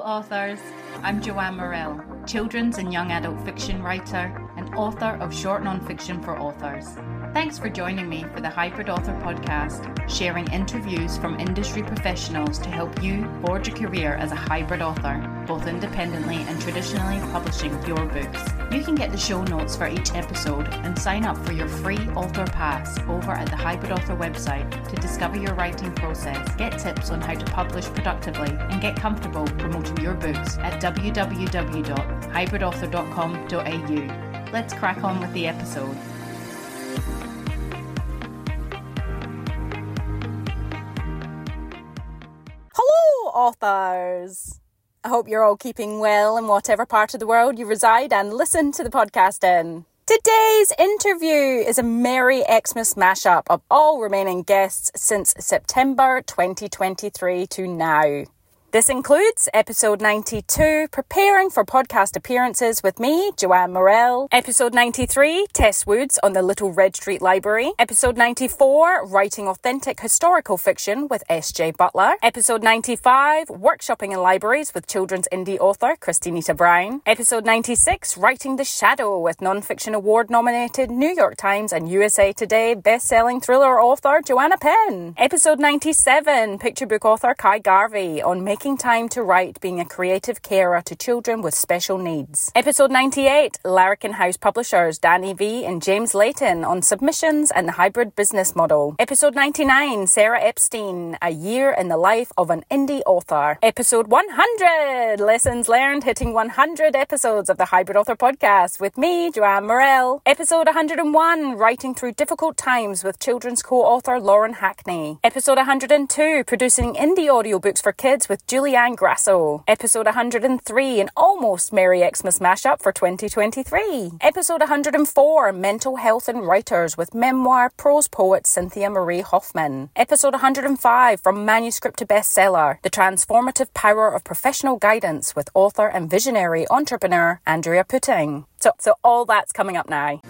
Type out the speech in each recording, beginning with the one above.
authors. I'm Joanne Morrell, children's and young adult fiction writer and author of short nonfiction for authors. Thanks for joining me for the Hybrid Author podcast, sharing interviews from industry professionals to help you forge a career as a hybrid author, both independently and traditionally publishing your books. You can get the show notes for each episode and sign up for your free author pass over at the Hybrid Author website to discover your writing process, get tips on how to publish productively, and get comfortable promoting your books at www.hybridauthor.com.au. Let's crack on with the episode. Hello, authors! I hope you're all keeping well in whatever part of the world you reside and listen to the podcast in. Today's interview is a Merry Xmas mashup of all remaining guests since September 2023 to now. This includes episode 92, Preparing for Podcast Appearances with me, Joanne Morrell. Episode 93, Tess Woods on the Little Red Street Library. Episode 94, Writing Authentic Historical Fiction with S.J. Butler. Episode 95, Workshopping in Libraries with children's indie author Kristy Nita Brown. Episode 96, Writing the Shadow with Nonfiction Award nominated New York Times and USA Today best-selling thriller author Joanna Penn. Episode 97, picture book author Ky Garvey on making Making Time to Write Being a Creative Carer to Children with Special Needs. Episode 98 Larrikin House Publishers Dani Vee and James Layton on submissions and the hybrid business model. Episode 99 Sarah Epstein A Year in the Life of an Indie Author. Episode 100 Lessons Learned Hitting 100 episodes of the Hybrid Author Podcast with me, Joanne Morrell. Episode 101 Writing Through Difficult Times with children's co author Lauren Hackney. Episode 102 Producing Indie Audiobooks for Kids with Julie Anne Grasso. Episode 103, an almost Merry Xmas mashup for 2023. Episode 104, Mental Health and Writers with memoir prose poet Cynthia Marie Hoffman. Episode 105, From Manuscript to Bestseller, The Transformative Power of Professional Guidance with author and visionary entrepreneur Andrea Putting. So, so all that's coming up now.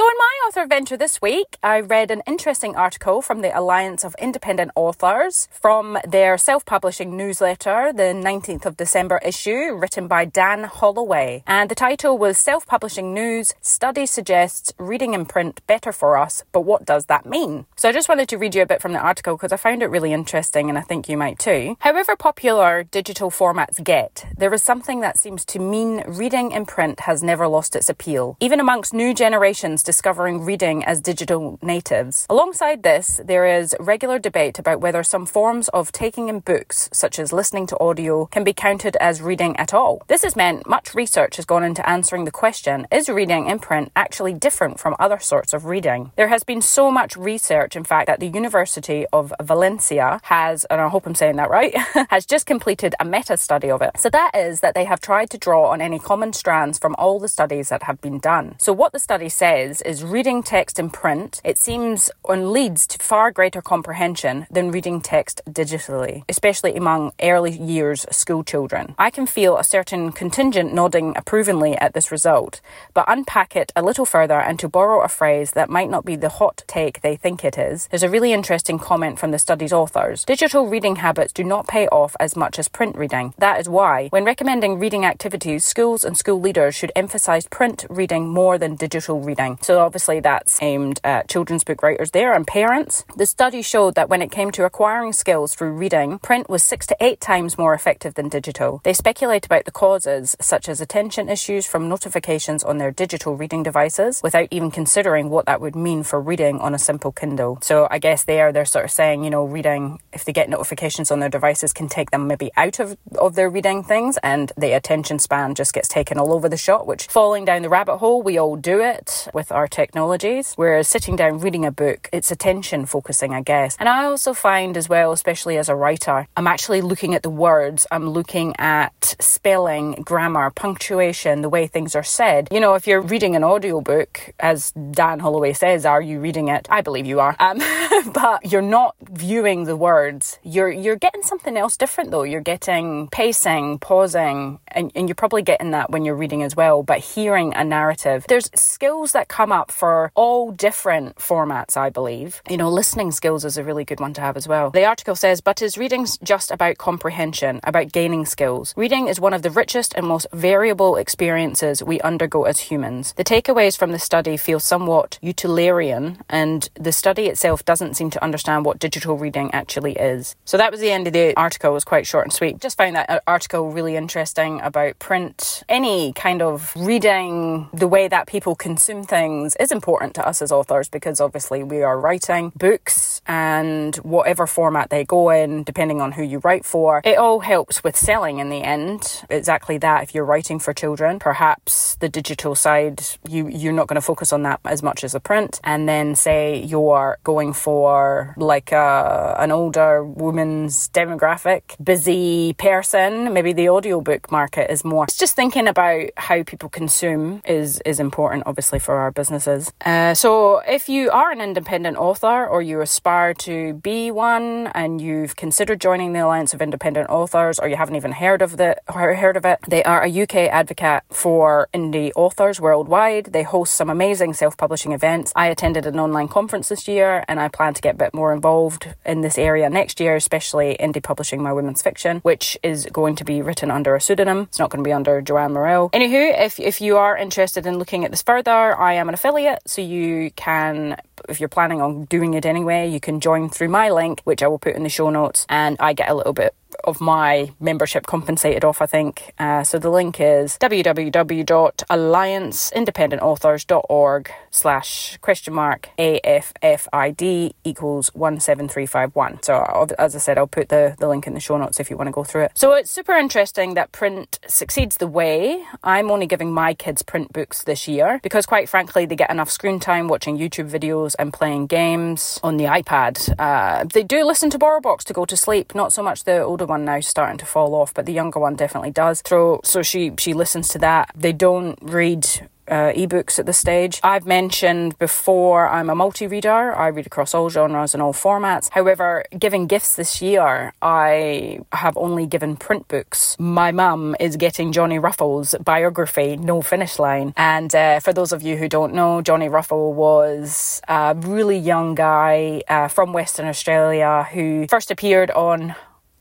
So, in my author venture this week, I read an interesting article from the Alliance of Independent Authors from their self publishing newsletter, the 19th of December issue, written by Dan Holloway. And the title was Self Publishing News Study Suggests Reading in Print Better for Us, but what does that mean? So, I just wanted to read you a bit from the article because I found it really interesting and I think you might too. However popular digital formats get, there is something that seems to mean reading in print has never lost its appeal, even amongst new generations discovering reading as digital natives. Alongside this, there is regular debate about whether some forms of taking in books, such as listening to audio, can be counted as reading at all. This has meant much research has gone into answering the question is reading in print actually different from other sorts of reading? There has been so much research, in fact, that the University of Valencia has, and I hope I'm saying that right, has just completed a meta study of it. So that is that they have tried to draw on any common strands from all the studies that have been done. So what the study says is reading text in print, it seems and leads to far greater comprehension than reading text digitally, especially among early years school children. I can feel a certain contingent nodding approvingly at this result, but unpack it a little further and to borrow a phrase that might not be the hot take they think it is, there's a really interesting comment from the study's authors. Digital reading habits do not pay off as much as print reading. That is why, when recommending reading activities, schools and school leaders should emphasize print reading more than digital reading. So so obviously that's aimed at children's book writers there and parents. The study showed that when it came to acquiring skills through reading, print was six to eight times more effective than digital. They speculate about the causes, such as attention issues from notifications on their digital reading devices, without even considering what that would mean for reading on a simple Kindle. So I guess there they're sort of saying, you know, reading, if they get notifications on their devices, can take them maybe out of, of their reading things, and the attention span just gets taken all over the shot, which falling down the rabbit hole, we all do it with our our technologies. Whereas sitting down reading a book, it's attention focusing, I guess. And I also find as well, especially as a writer, I'm actually looking at the words, I'm looking at spelling, grammar, punctuation, the way things are said. You know, if you're reading an audiobook, as Dan Holloway says, are you reading it? I believe you are. Um, but you're not viewing the words. You're you're getting something else different though. You're getting pacing, pausing, and, and you're probably getting that when you're reading as well, but hearing a narrative. There's skills that come come up for all different formats, I believe. You know, listening skills is a really good one to have as well. The article says, but is reading just about comprehension, about gaining skills? Reading is one of the richest and most variable experiences we undergo as humans. The takeaways from the study feel somewhat utilitarian, and the study itself doesn't seem to understand what digital reading actually is. So that was the end of the article. It was quite short and sweet. Just found that uh, article really interesting about print. Any kind of reading, the way that people consume things is important to us as authors because obviously we are writing books and whatever format they go in, depending on who you write for, it all helps with selling in the end. Exactly that. If you're writing for children, perhaps the digital side, you, you're not going to focus on that as much as the print. And then say you're going for like a, an older woman's demographic, busy person, maybe the audiobook market is more. It's just thinking about how people consume is, is important, obviously, for our businesses. Uh, so if you are an independent author or you aspire to be one and you've considered joining the Alliance of Independent Authors or you haven't even heard of the heard of it, they are a UK advocate for indie authors worldwide. They host some amazing self-publishing events. I attended an online conference this year and I plan to get a bit more involved in this area next year, especially indie publishing my women's fiction, which is going to be written under a pseudonym. It's not going to be under Joanne Morrell. Anywho, if, if you are interested in looking at this further, I am an affiliate, so you can if you're planning on doing it anyway, you can join through my link, which I will put in the show notes, and I get a little bit of my membership compensated off, I think. Uh, so the link is www.allianceindependentauthors.org slash question mark AFFID equals 17351. So as I said, I'll put the, the link in the show notes if you want to go through it. So it's super interesting that print succeeds the way I'm only giving my kids print books this year because quite frankly, they get enough screen time watching YouTube videos and playing games on the iPad. Uh, they do listen to BorrowBox to go to sleep, not so much the older one now starting to fall off, but the younger one definitely does. So, so she she listens to that. They don't read uh, ebooks at this stage. I've mentioned before I'm a multi reader, I read across all genres and all formats. However, giving gifts this year, I have only given print books. My mum is getting Johnny Ruffo's biography, No Finish Line. And uh, for those of you who don't know, Johnny Ruffo was a really young guy uh, from Western Australia who first appeared on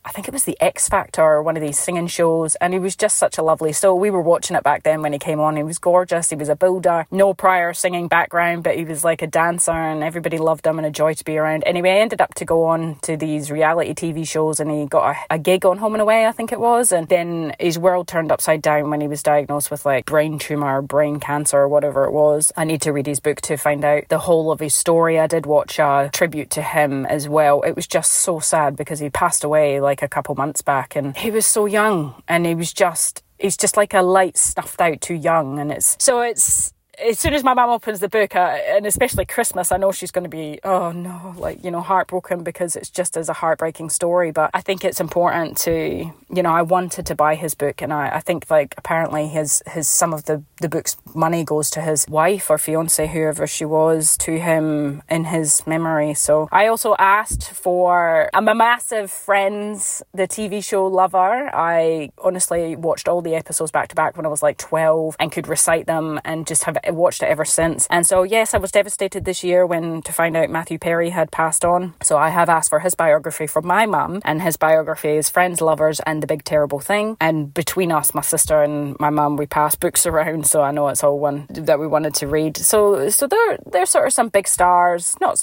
I think it was the X Factor or one of these singing shows, and he was just such a lovely soul. We were watching it back then when he came on. He was gorgeous. He was a builder, no prior singing background, but he was like a dancer, and everybody loved him and a joy to be around. Anyway, I ended up to go on to these reality TV shows, and he got a, a gig on Home and Away, I think it was, and then his world turned upside down when he was diagnosed with like brain tumor, brain cancer, or whatever it was. I need to read his book to find out the whole of his story. I did watch a tribute to him as well. It was just so sad because he passed away like a couple months back and he was so young and he was just he's just like a light snuffed out too young and it's so it's as soon as my mum opens the book, uh, and especially Christmas, I know she's going to be, oh no, like, you know, heartbroken because it's just as a heartbreaking story. But I think it's important to, you know, I wanted to buy his book, and I, I think, like, apparently his, his, some of the, the book's money goes to his wife or fiance, whoever she was, to him in his memory. So I also asked for, I'm a massive Friends, the TV show lover. I honestly watched all the episodes back to back when I was like 12 and could recite them and just have watched it ever since. And so, yes, I was devastated this year when to find out Matthew Perry had passed on. So I have asked for his biography from my mum, and his biography is Friends, Lovers, and the Big Terrible Thing. And between us, my sister and my mum, we pass books around, so I know it's all one that we wanted to read. So, so there, there's sort of some big stars, not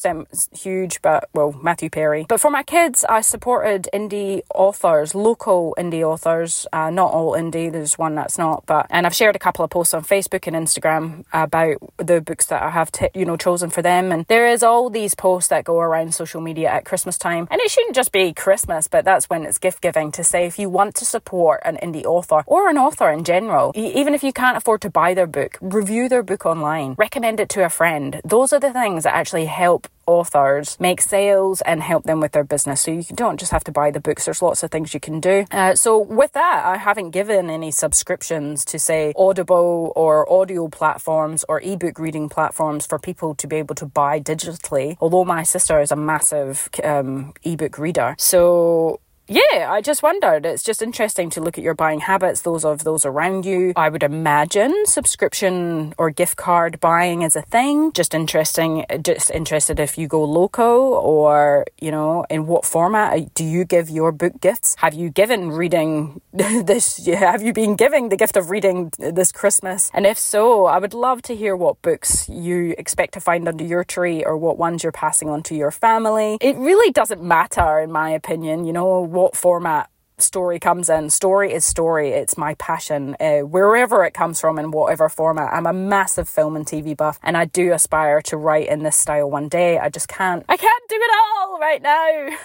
huge, but well, Matthew Perry. But for my kids, I supported indie authors, local indie authors, uh, not all indie. There's one that's not, but and I've shared a couple of posts on Facebook and Instagram about the books that I have, t- you know, chosen for them. And there is all these posts that go around social media at Christmas time, and it shouldn't just be Christmas, but that's when it's gift giving to say if you want to support an indie author or an author in general, even if you can't afford to buy their book, review their book online, recommend it to a friend. Those are the things that actually help authors make sales and help them with their business. So you don't just have to buy the books. There's lots of things you can do. Uh, so with that, I haven't given any subscriptions to say Audible or audio platforms or ebook reading platforms for people to be able to buy digitally. Although my sister is a massive um, ebook reader, so yeah, I just wondered. It's just interesting to look at your buying habits, those of those around you. I would imagine subscription or gift card buying is a thing. Just interesting, just interested if you go loco or, you know, in what format do you give your book gifts? Have you given reading this? Have you been giving the gift of reading this Christmas? And if so, I would love to hear what books you expect to find under your tree or what ones you're passing on to your family. It really doesn't matter, in my opinion, you know what format story comes in. Story is story. It's my passion, uh, wherever it comes from in whatever format. I'm a massive film and TV buff, and I do aspire to write in this style one day. I just can't. I can't do it all right now.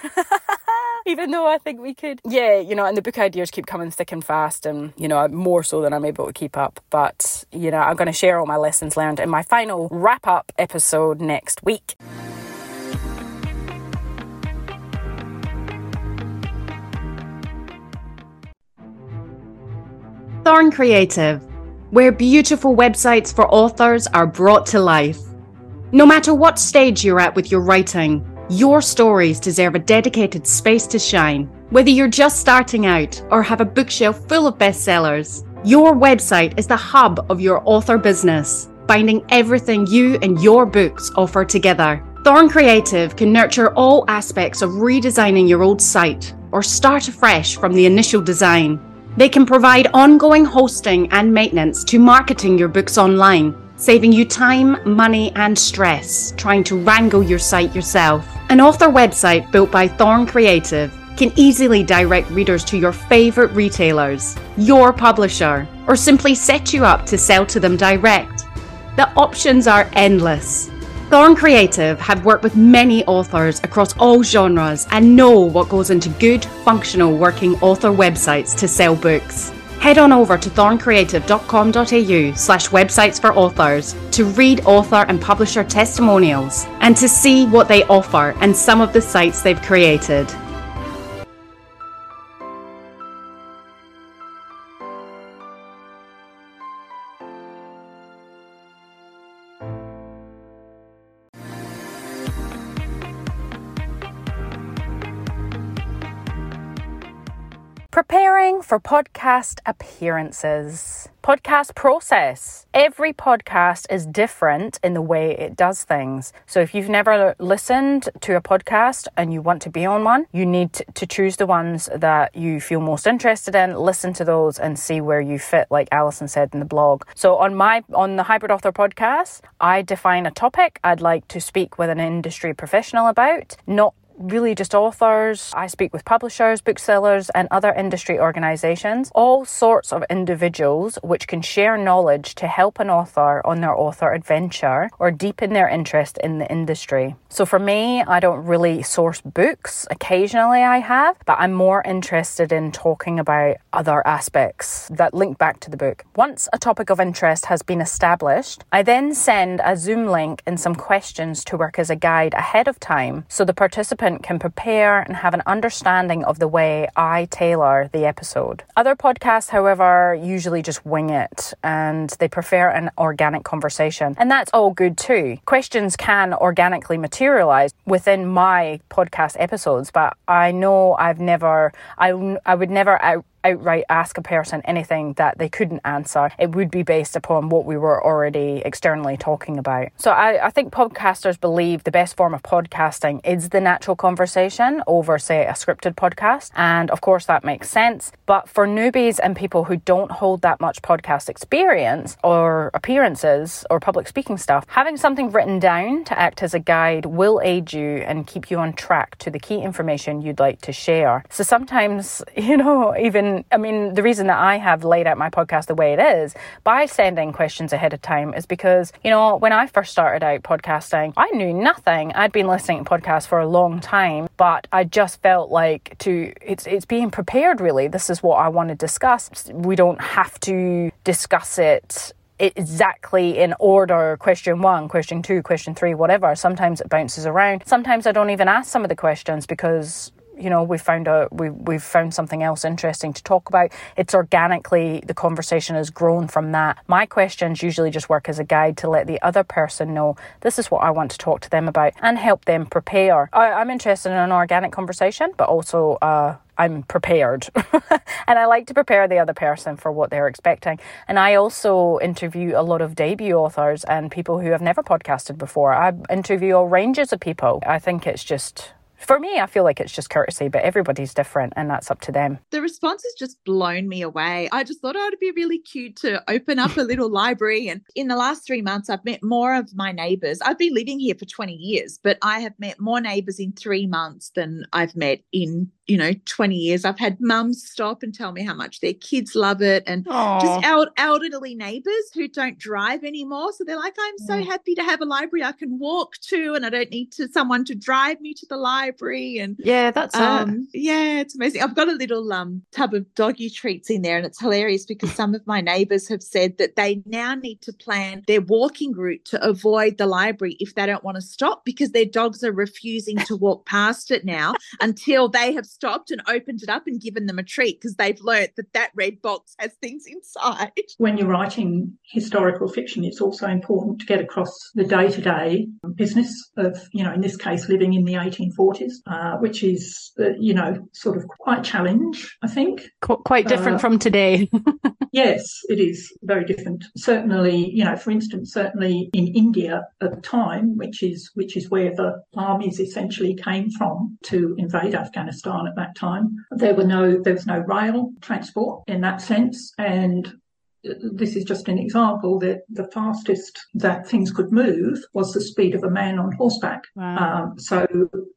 Even though I think we could. Yeah, you know, and the book ideas keep coming thick and fast, and you know, more so than I'm able to keep up. But you know, I'm going to share all my lessons learned in my final wrap up episode next week. Thorn Creative, where beautiful websites for authors are brought to life. No matter what stage you're at with your writing, your stories deserve a dedicated space to shine. Whether you're just starting out or have a bookshelf full of bestsellers, your website is the hub of your author business, binding everything you and your books offer together. Thorn Creative can nurture all aspects of redesigning your old site or start afresh from the initial design. They can provide ongoing hosting and maintenance to marketing your books online, saving you time, money, and stress trying to wrangle your site yourself. An author website built by Thorn Creative can easily direct readers to your favourite retailers, your publisher, or simply set you up to sell to them direct. The options are endless. Thorn Creative have worked with many authors across all genres and know what goes into good, functional working author websites to sell books. Head on over to thorncreative.com.au slash websites for authors to read author and publisher testimonials and to see what they offer and some of the sites they've created. Preparing for podcast appearances. Podcast process. Every podcast is different in the way it does things. So if you've never listened to a podcast and you want to be on one, you need to choose the ones that you feel most interested in, listen to those and see where you fit, like Alison said in the blog. So on my on the Hybrid Author podcast, I define a topic I'd like to speak with an industry professional about, not really just authors. I speak with publishers, booksellers, and other industry organisations, all sorts of individuals which can share knowledge to help an author on their author adventure or deepen their interest in the industry. So for me, I don't really source books. Occasionally I have, but I'm more interested in talking about other aspects that link back to the book. Once a topic of interest has been established, I then send a Zoom link and some questions to work as a guide ahead of time so the participant participant can prepare and have an understanding of the way I tailor the episode. Other podcasts, however, usually just wing it and they prefer an organic conversation. And that's all good too. Questions can organically materialize within my podcast episodes, but I know I've never, I, I would never out outright ask a person anything that they couldn't answer. It would be based upon what we were already externally talking about. So I, I think podcasters believe the best form of podcasting is the natural conversation over, say, a scripted podcast. And of course, that makes sense. But for newbies and people who don't hold that much podcast experience or appearances or public speaking stuff, having something written down to act as a guide will aid you and keep you on track to the key information you'd like to share. So sometimes, you know, even I mean, the reason that I have laid out my podcast the way it is by sending questions ahead of time is because, you know, when I first started out podcasting, I knew nothing. I'd been listening to podcasts for a long time, but I just felt like to it's it's being prepared really. This is what I want to discuss. We don't have to discuss it exactly in order question one, question two, question three, whatever. Sometimes it bounces around. Sometimes I don't even ask some of the questions because you know, we found out we we've found something else interesting to talk about. It's organically the conversation has grown from that. My questions usually just work as a guide to let the other person know this is what I want to talk to them about and help them prepare. I, am interested in an organic conversation, but also uh, I'm prepared. and I like to prepare the other person for what they're expecting. And I also interview a lot of debut authors and people who have never podcasted before. I interview all ranges of people. I think it's just for me, I feel like it's just courtesy, but everybody's different and that's up to them. The response has just blown me away. I just thought oh, it'd be really cute to open up a little library. And in the last three months, I've met more of my neighbors. I've been living here for 20 years, but I have met more neighbors in three months than I've met in you know 20 years i've had mums stop and tell me how much their kids love it and Aww. just our elderly neighbors who don't drive anymore so they're like i'm so yeah. happy to have a library i can walk to and i don't need to someone to drive me to the library and yeah that's um it. yeah it's amazing i've got a little um tub of doggy treats in there and it's hilarious because some of my neighbors have said that they now need to plan their walking route to avoid the library if they don't want to stop because their dogs are refusing to walk past it now until they have stopped and opened it up and given them a treat because they've learnt that that red box has things inside. When you're writing historical fiction, it's also important to get across the day to day business of, you know, in this case, living in the 1840s, uh, which is, uh, you know, sort of quite challenge, I think. Qu- quite different uh, from today. yes, it is very different. Certainly, you know, for instance, certainly in India at the time, which is which is where the armies essentially came from to invade Afghanistan at that time. There were no, there was no rail transport in that sense. And this is just an example that the fastest that things could move was the speed of a man on horseback. Wow. Um, so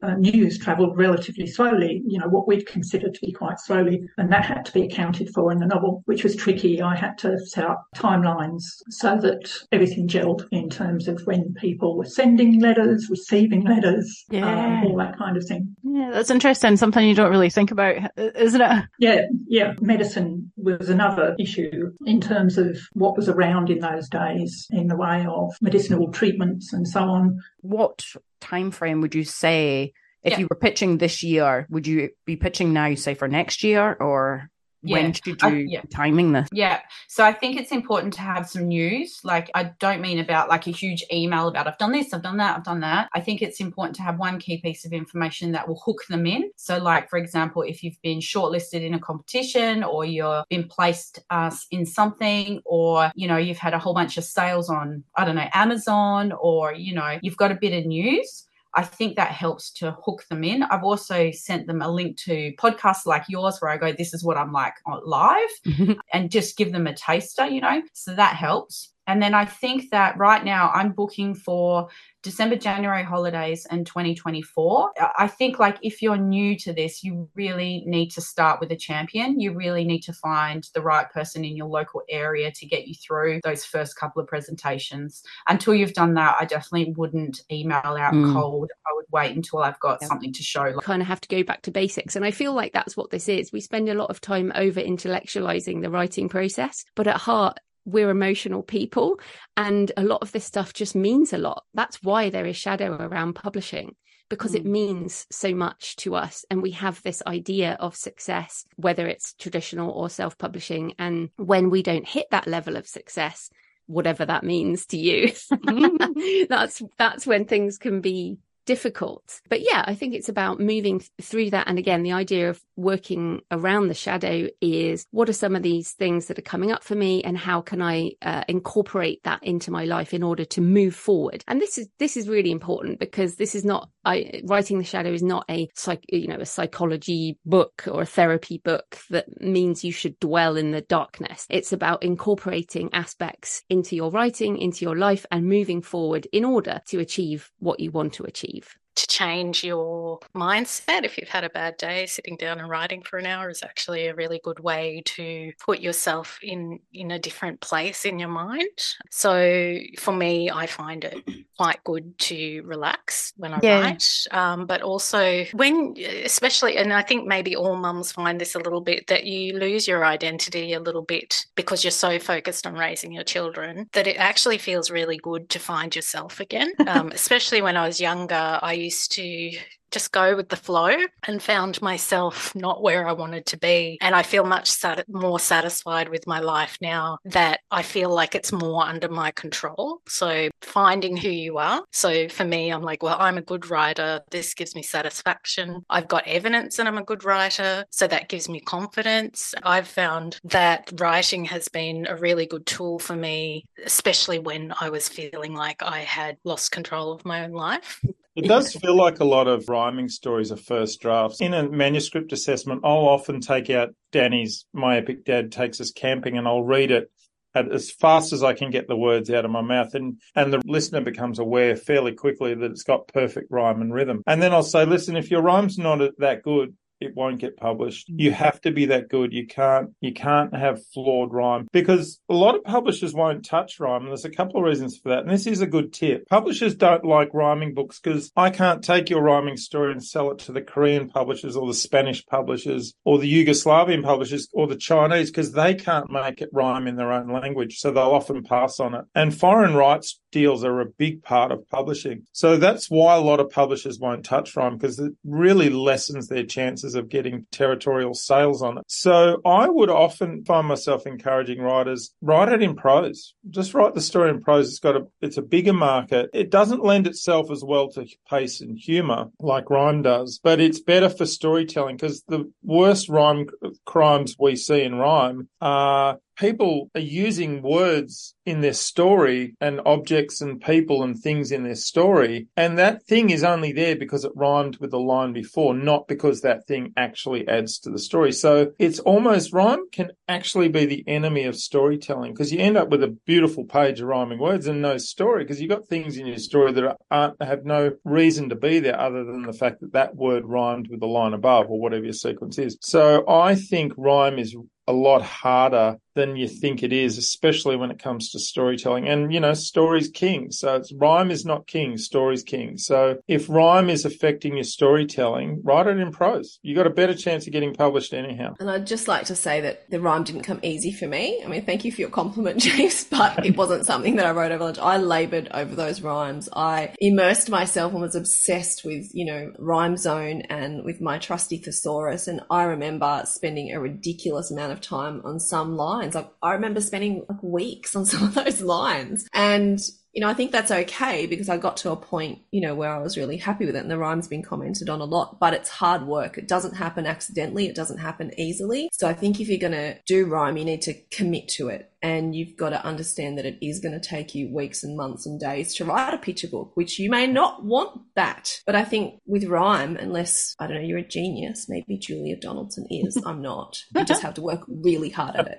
uh, news travelled relatively slowly, you know, what we'd consider to be quite slowly. And that had to be accounted for in the novel, which was tricky. I had to set up timelines so that everything gelled in terms of when people were sending letters, receiving letters, um, yeah. um, all that kind of thing. Yeah, that's interesting. Something you don't really think about, isn't it? Yeah, yeah. Medicine was another issue in terms terms of what was around in those days in the way of medicinal treatments and so on. What time frame would you say if yeah. you were pitching this year, would you be pitching now, say for next year, or yeah. when should you I, yeah. timing this? Yeah. So I think it's important to have some news. Like I don't mean about like a huge email about I've done this, I've done that, I've done that. I think it's important to have one key piece of information that will hook them in. So like for example, if you've been shortlisted in a competition or you've been placed uh, in something or you know you've had a whole bunch of sales on I don't know Amazon or you know you've got a bit of news I think that helps to hook them in. I've also sent them a link to podcasts like yours where I go, this is what I'm like uh, live mm-hmm. and just give them a taster, you know, so that helps. And then I think that right now I'm booking for December, January holidays and 2024. I think like if you're new to this, you really need to start with a champion. You really need to find the right person in your local area to get you through those first couple of presentations. Until you've done that, I definitely wouldn't email out mm. cold. I would wait until I've got yeah. something to show. Kind of have to go back to basics. And I feel like that's what this is. We spend a lot of time over intellectualizing the writing process, but at heart, we're emotional people and a lot of this stuff just means a lot that's why there is shadow around publishing because mm. it means so much to us and we have this idea of success whether it's traditional or self-publishing and when we don't hit that level of success whatever that means to you that's that's when things can be difficult. But yeah, I think it's about moving through that. And again, the idea of working around the shadow is what are some of these things that are coming up for me and how can I uh, incorporate that into my life in order to move forward? And this is, this is really important because this is not, I, writing the shadow is not a psych, you know, a psychology book or a therapy book that means you should dwell in the darkness. It's about incorporating aspects into your writing, into your life and moving forward in order to achieve what you want to achieve to change your mindset if you've had a bad day sitting down and writing for an hour is actually a really good way to put yourself in in a different place in your mind so for me i find it quite good to relax when i yeah. write um, but also when especially and i think maybe all mums find this a little bit that you lose your identity a little bit because you're so focused on raising your children that it actually feels really good to find yourself again um, especially when i was younger i used to just go with the flow and found myself not where I wanted to be. And I feel much sat- more satisfied with my life now that I feel like it's more under my control. So finding who you are. So for me, I'm like, well, I'm a good writer. This gives me satisfaction. I've got evidence that I'm a good writer. So that gives me confidence. I've found that writing has been a really good tool for me, especially when I was feeling like I had lost control of my own life. It does feel like a lot of rhyming stories are first drafts. In a manuscript assessment, I'll often take out Dani's My Epic Dad Takes Us Camping and I'll read it as fast as I can get the words out of my mouth. And, and the listener becomes aware fairly quickly that it's got perfect rhyme and rhythm. And then I'll say, listen, if your rhyme's not that good, it won't get published. You mm. have to be that good. You can't you can't have flawed rhyme because a lot of publishers won't touch rhyme. And there's a couple of reasons for that. And this is a good tip. Publishers don't like rhyming books because I can't take your rhyming story and sell it to the Korean publishers or the Spanish publishers or the Yugoslavian publishers or the Chinese because they can't make it rhyme in their own language. So they'll often pass on it. And foreign rights deals are a big part of publishing. So that's why a lot of publishers won't touch rhyme because it really lessens their chances of getting territorial sales on it. So I would often find myself encouraging writers write it in prose. Just write the story in prose. It's got a it's a bigger market. It doesn't lend itself as well to pace and humor like rhyme does, but it's better for storytelling because the worst rhyme crimes we see in rhyme are people are using words in their story and objects and people and things in their story. And that thing is only there because it rhymed with the line before, not because that thing actually adds to the story. So it's almost rhyme can actually be the enemy of storytelling because you end up with a beautiful page of rhyming words and no story because you've got things in your story that aren't, have no reason to be there other than the fact that that word rhymed with the line above or whatever your sequence is. So I think rhyme is a lot harder than you think it is, especially when it comes to storytelling. And, you know, story's king. So it's rhyme is not king, story's king. So if rhyme is affecting your storytelling, write it in prose. You got a better chance of getting published anyhow. And I'd just like to say that the rhyme didn't come easy for me. I mean, thank you for your compliment, James, but it wasn't something that I wrote over lunch. I labored over those rhymes. I immersed myself and was obsessed with, you know, Rhyme Zone and with my trusty thesaurus. And I remember spending a ridiculous amount of time on some lines lines. Like I remember spending like weeks on some of those lines. And you know, I think that's okay because I got to a point, you know, where I was really happy with it and the rhyme's been commented on a lot, but it's hard work. It doesn't happen accidentally. It doesn't happen easily. So I think if you're going to do rhyme, you need to commit to it and you've got to understand that it is going to take you weeks and months and days to write a picture book, which you may not want that. But I think with rhyme, unless, I don't know, you're a genius, maybe Julia Donaldson is, I'm not. You just have to work really hard at it.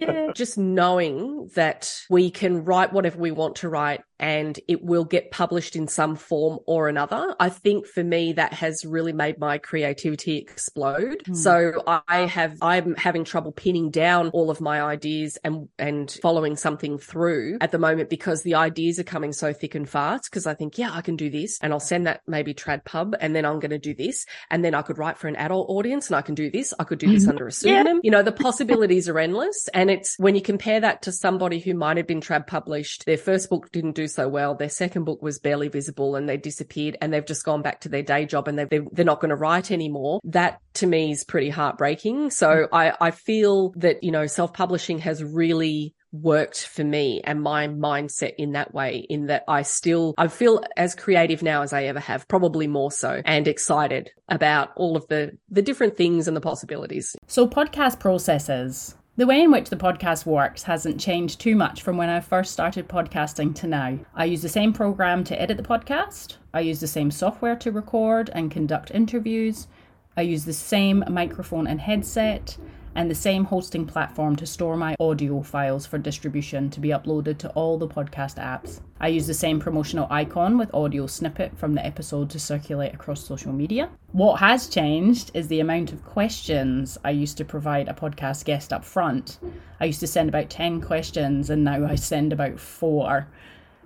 yeah. Just knowing that we can write whatever we want to write and it will get published in some form or another. I think for me, that has really made my creativity explode. Mm. So I have, I'm having trouble pinning down all of my ideas and, and following something through at the moment because the ideas are coming so thick and fast. Cause I think, yeah, I can do this and I'll send that maybe trad pub and then I'm going to do this. And then I could write for an adult audience and I can do this. I could do this mm-hmm. under a pseudonym. Yeah. You know, the possibilities are endless. And it's when you compare that to somebody who might have been trad published, their first book didn't do so well. Their second book was barely visible and they disappeared and they've just gone back to their day job and they they're not going to write anymore. That to me is pretty heartbreaking. So mm. I, I feel that, you know, self-publishing has really worked for me and my mindset in that way in that I still I feel as creative now as I ever have probably more so and excited about all of the the different things and the possibilities. So podcast processes the way in which the podcast works hasn't changed too much from when I first started podcasting to now. I use the same program to edit the podcast, I use the same software to record and conduct interviews, I use the same microphone and headset, and the same hosting platform to store my audio files for distribution to be uploaded to all the podcast apps. I use the same promotional icon with audio snippet from the episode to circulate across social media. What has changed is the amount of questions I used to provide a podcast guest up front. I used to send about 10 questions and now I send about 4.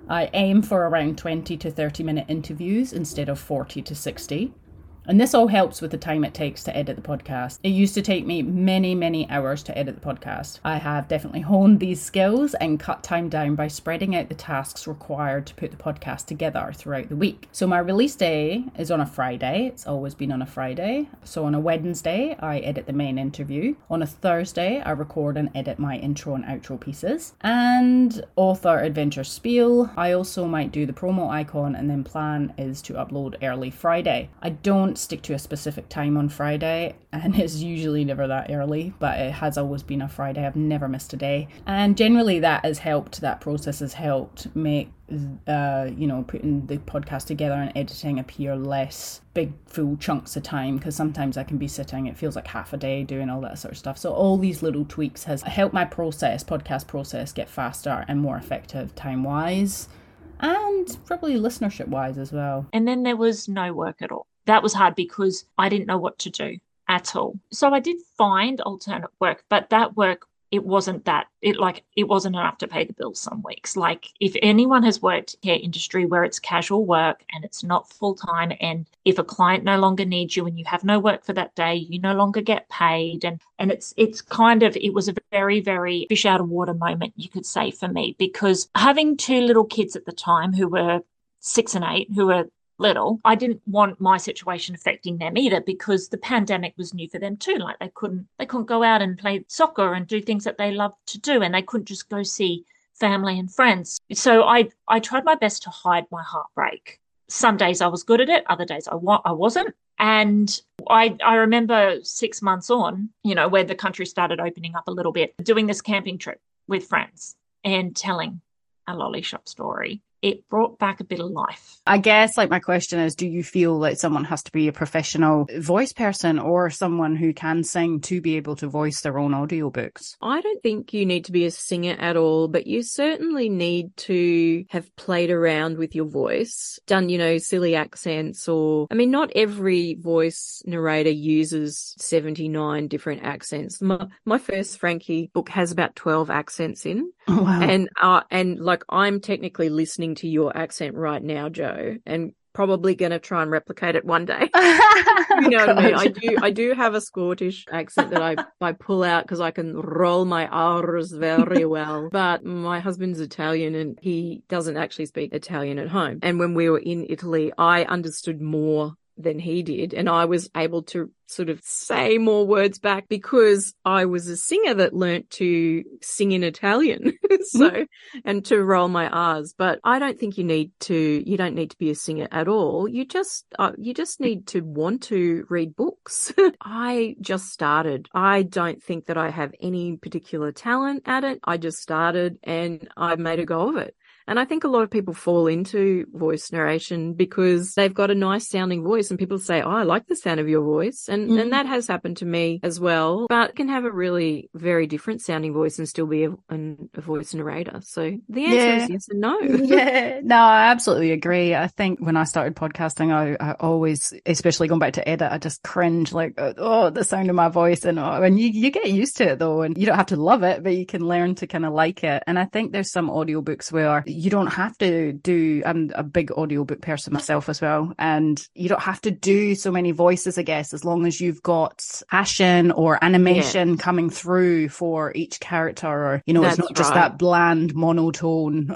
I aim for around 20 to 30 minute interviews instead of 40 to 60. And this all helps with the time it takes to edit the podcast. It used to take me many, many hours to edit the podcast. I have definitely honed these skills and cut time down by spreading out the tasks required to put the podcast together throughout the week. So my release day is on a Friday. It's always been on a Friday. So on a Wednesday, I edit the main interview. On a Thursday, I record and edit my intro and outro pieces. And author adventure spiel, I also might do the promo icon and then plan is to upload early Friday. I don't stick to a specific time on Friday and it's usually never that early, but it has always been a Friday. I've never missed a day. And generally that has helped, that process has helped make uh, you know, putting the podcast together and editing appear less big full chunks of time because sometimes I can be sitting, it feels like half a day doing all that sort of stuff. So all these little tweaks has helped my process, podcast process, get faster and more effective time wise and probably listenership wise as well. And then there was no work at all. That was hard because I didn't know what to do at all. So I did find alternate work, but that work it wasn't that it like it wasn't enough to pay the bills some weeks like if anyone has worked care industry where it's casual work and it's not full time and if a client no longer needs you and you have no work for that day you no longer get paid and and it's it's kind of it was a very very fish out of water moment you could say for me because having two little kids at the time who were 6 and 8 who were little, I didn't want my situation affecting them either because the pandemic was new for them too. Like they couldn't they couldn't go out and play soccer and do things that they loved to do and they couldn't just go see family and friends. So I I tried my best to hide my heartbreak. Some days I was good at it, other days I wa- I wasn't. And I I remember 6 months on, you know, where the country started opening up a little bit, doing this camping trip with friends and telling a lolly shop story it brought back a bit of life. I guess, like, my question is do you feel that someone has to be a professional voice person or someone who can sing to be able to voice their own audiobooks? I don't think you need to be a singer at all, but you certainly need to have played around with your voice, done, you know, silly accents or, I mean, not every voice narrator uses 79 different accents. My, my first Frankie book has about 12 accents in. Oh, wow. And, uh, and like, I'm technically listening listening to your accent right now, Joe, and probably going to try and replicate it one day. you know what I mean? I do, I do have a Scottish accent that I, I pull out because I can roll my R's very well. But my husband's Italian and he doesn't actually speak Italian at home. And when we were in Italy, I understood more than he did. And I was able to sort of say more words back because I was a singer that learnt to sing in Italian. so, mm-hmm. and to roll my R's. But I don't think you need to, you don't need to be a singer at all. You just, uh, you just need to want to read books. I just started. I don't think that I have any particular talent at it. I just started and I made a go of it. And I think a lot of people fall into voice narration because they've got a nice sounding voice and people say, Oh, I like the sound of your voice. And, mm. and that has happened to me as well, but can have a really very different sounding voice and still be a, a voice narrator. So the answer yeah. is yes and no. yeah. No, I absolutely agree. I think when I started podcasting, I, I always, especially going back to edit, I just cringe like, oh, the sound of my voice. And, oh, and you, you get used to it though. And you don't have to love it, but you can learn to kind of like it. And I think there's some audiobooks where you don't have to do I'm a big audiobook person myself as well and you don't have to do so many voices I guess as long as you've got passion or animation yeah. coming through for each character or you know That's it's not just that bland monotone.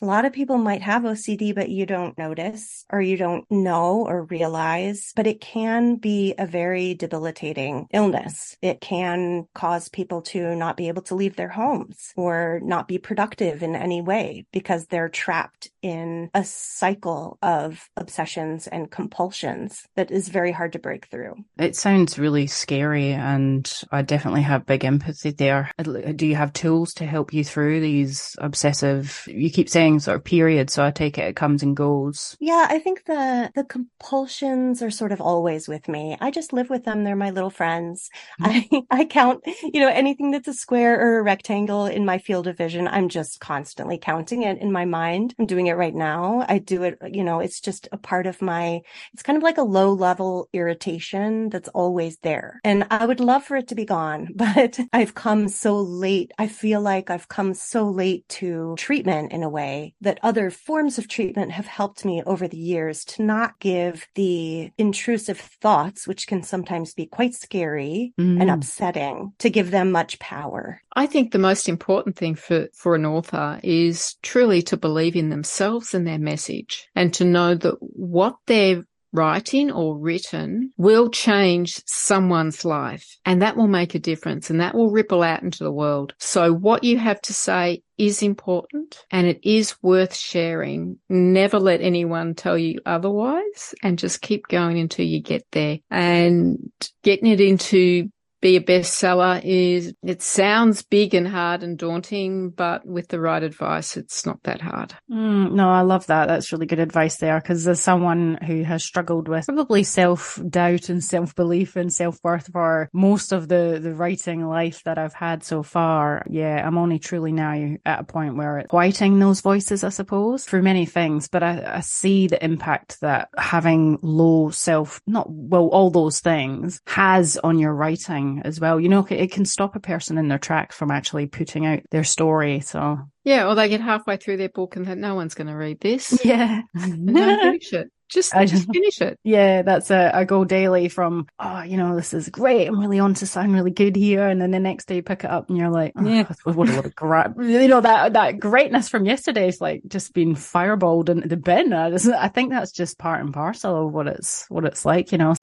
A lot of people might have OCD but you don't notice or you don't know or realize but it can be a very debilitating illness. It can cause people to not be able to leave their homes or not be productive in any way because because they're trapped in a cycle of obsessions and compulsions that is very hard to break through. It sounds really scary, and I definitely have big empathy there. Do you have tools to help you through these obsessive? You keep saying sort of periods, so I take it it comes and goes. Yeah, I think the the compulsions are sort of always with me. I just live with them; they're my little friends. Mm-hmm. I I count, you know, anything that's a square or a rectangle in my field of vision. I'm just constantly counting it treatment in my mind. I'm doing it right now. I do it, you know, it's just a part of my, it's kind of like a low level irritation that's always there. And I would love for it to be gone, but I've come so late. I feel like I've come so late to treatment in a way that other forms of treatment have helped me over the years to not give the intrusive thoughts, which can sometimes be quite scary mm. and upsetting, to give them much power. I think the most important thing for, for an author is truly to believe in themselves and their message and to know that what they're writing or written will change someone's life and that will make a difference and that will ripple out into the world. So what you have to say is important and it is worth sharing. Never let anyone tell you otherwise and just keep going until you get there and getting it into be a bestseller is it sounds big and hard and daunting, but with the right advice, it's not that hard. Mm, no, I love that. That's really good advice there because as someone who has struggled with probably self doubt and self belief and self worth for most of the, the writing life that I've had so far, yeah, I'm only truly now at a point where it's quieting those voices, I suppose, for many things. But I, I see the impact that having low self, not, well, all those things has on your writing as well. You know, it can stop a person in their tracks from actually putting out their story. So yeah, or they get halfway through their book and think no one's going to read this. Yeah, finish it. Just, I just finish it. Yeah, that's a, a go daily from, oh, you know, this is great. I'm really on to something really good here. And then the next day you pick it up and you're like, oh, yeah, what a lot of great, you know, that, that greatness from yesterday is like just being fireballed into the bin. I, just, I think that's just part and parcel of what it's, what it's like, you know.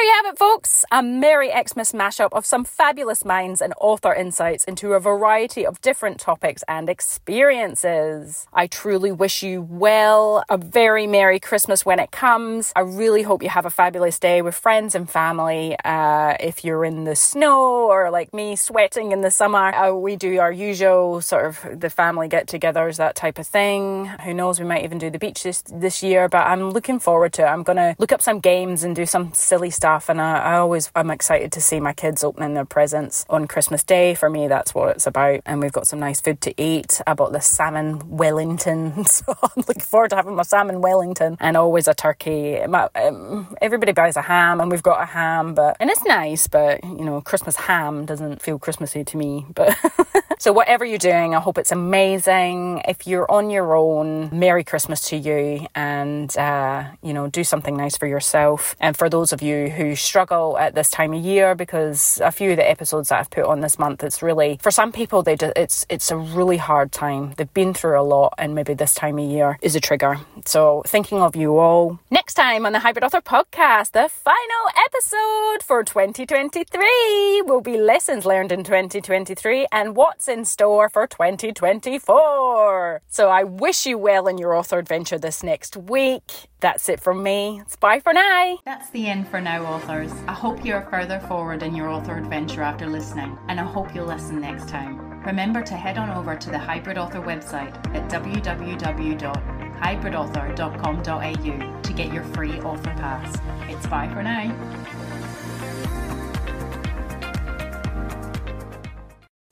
There you have it, folks. A Merry Xmas mashup of some fabulous minds and author insights into a variety of different topics and experiences. I truly wish you well, a very Merry Christmas when it comes. I really hope you have a fabulous day with friends and family. Uh, if you're in the snow or like me, sweating in the summer, uh, we do our usual sort of the family get-togethers, that type of thing. Who knows? We might even do the beach this this year, but I'm looking forward to it. I'm gonna look up some games and do some silly stuff. And I, I always, I'm excited to see my kids opening their presents on Christmas Day. For me, that's what it's about. And we've got some nice food to eat. I bought the salmon Wellington. So I'm looking forward to having my salmon Wellington and always a turkey. My, um, everybody buys a ham and we've got a ham, but, and it's nice, but you know, Christmas ham doesn't feel Christmassy to me. But so whatever you're doing, I hope it's amazing. If you're on your own, Merry Christmas to you and, uh, you know, do something nice for yourself. And for those of you who struggle at this time of year because a few of the episodes that I've put on this month, it's really for some people they do, it's it's a really hard time. They've been through a lot, and maybe this time of year is a trigger. So thinking of you all. Next time on the Hybrid Author podcast, the final episode for 2023 will be lessons learned in 2023 and what's in store for 2024. So I wish you well in your author adventure this next week. That's it from me. It's bye for now. That's the end for now, authors. I hope you are further forward in your author adventure after listening, and I hope you'll listen next time. Remember to head on over to the Hybrid Author website at www.hybridauthor.com.au to get your free author pass. It's bye for now.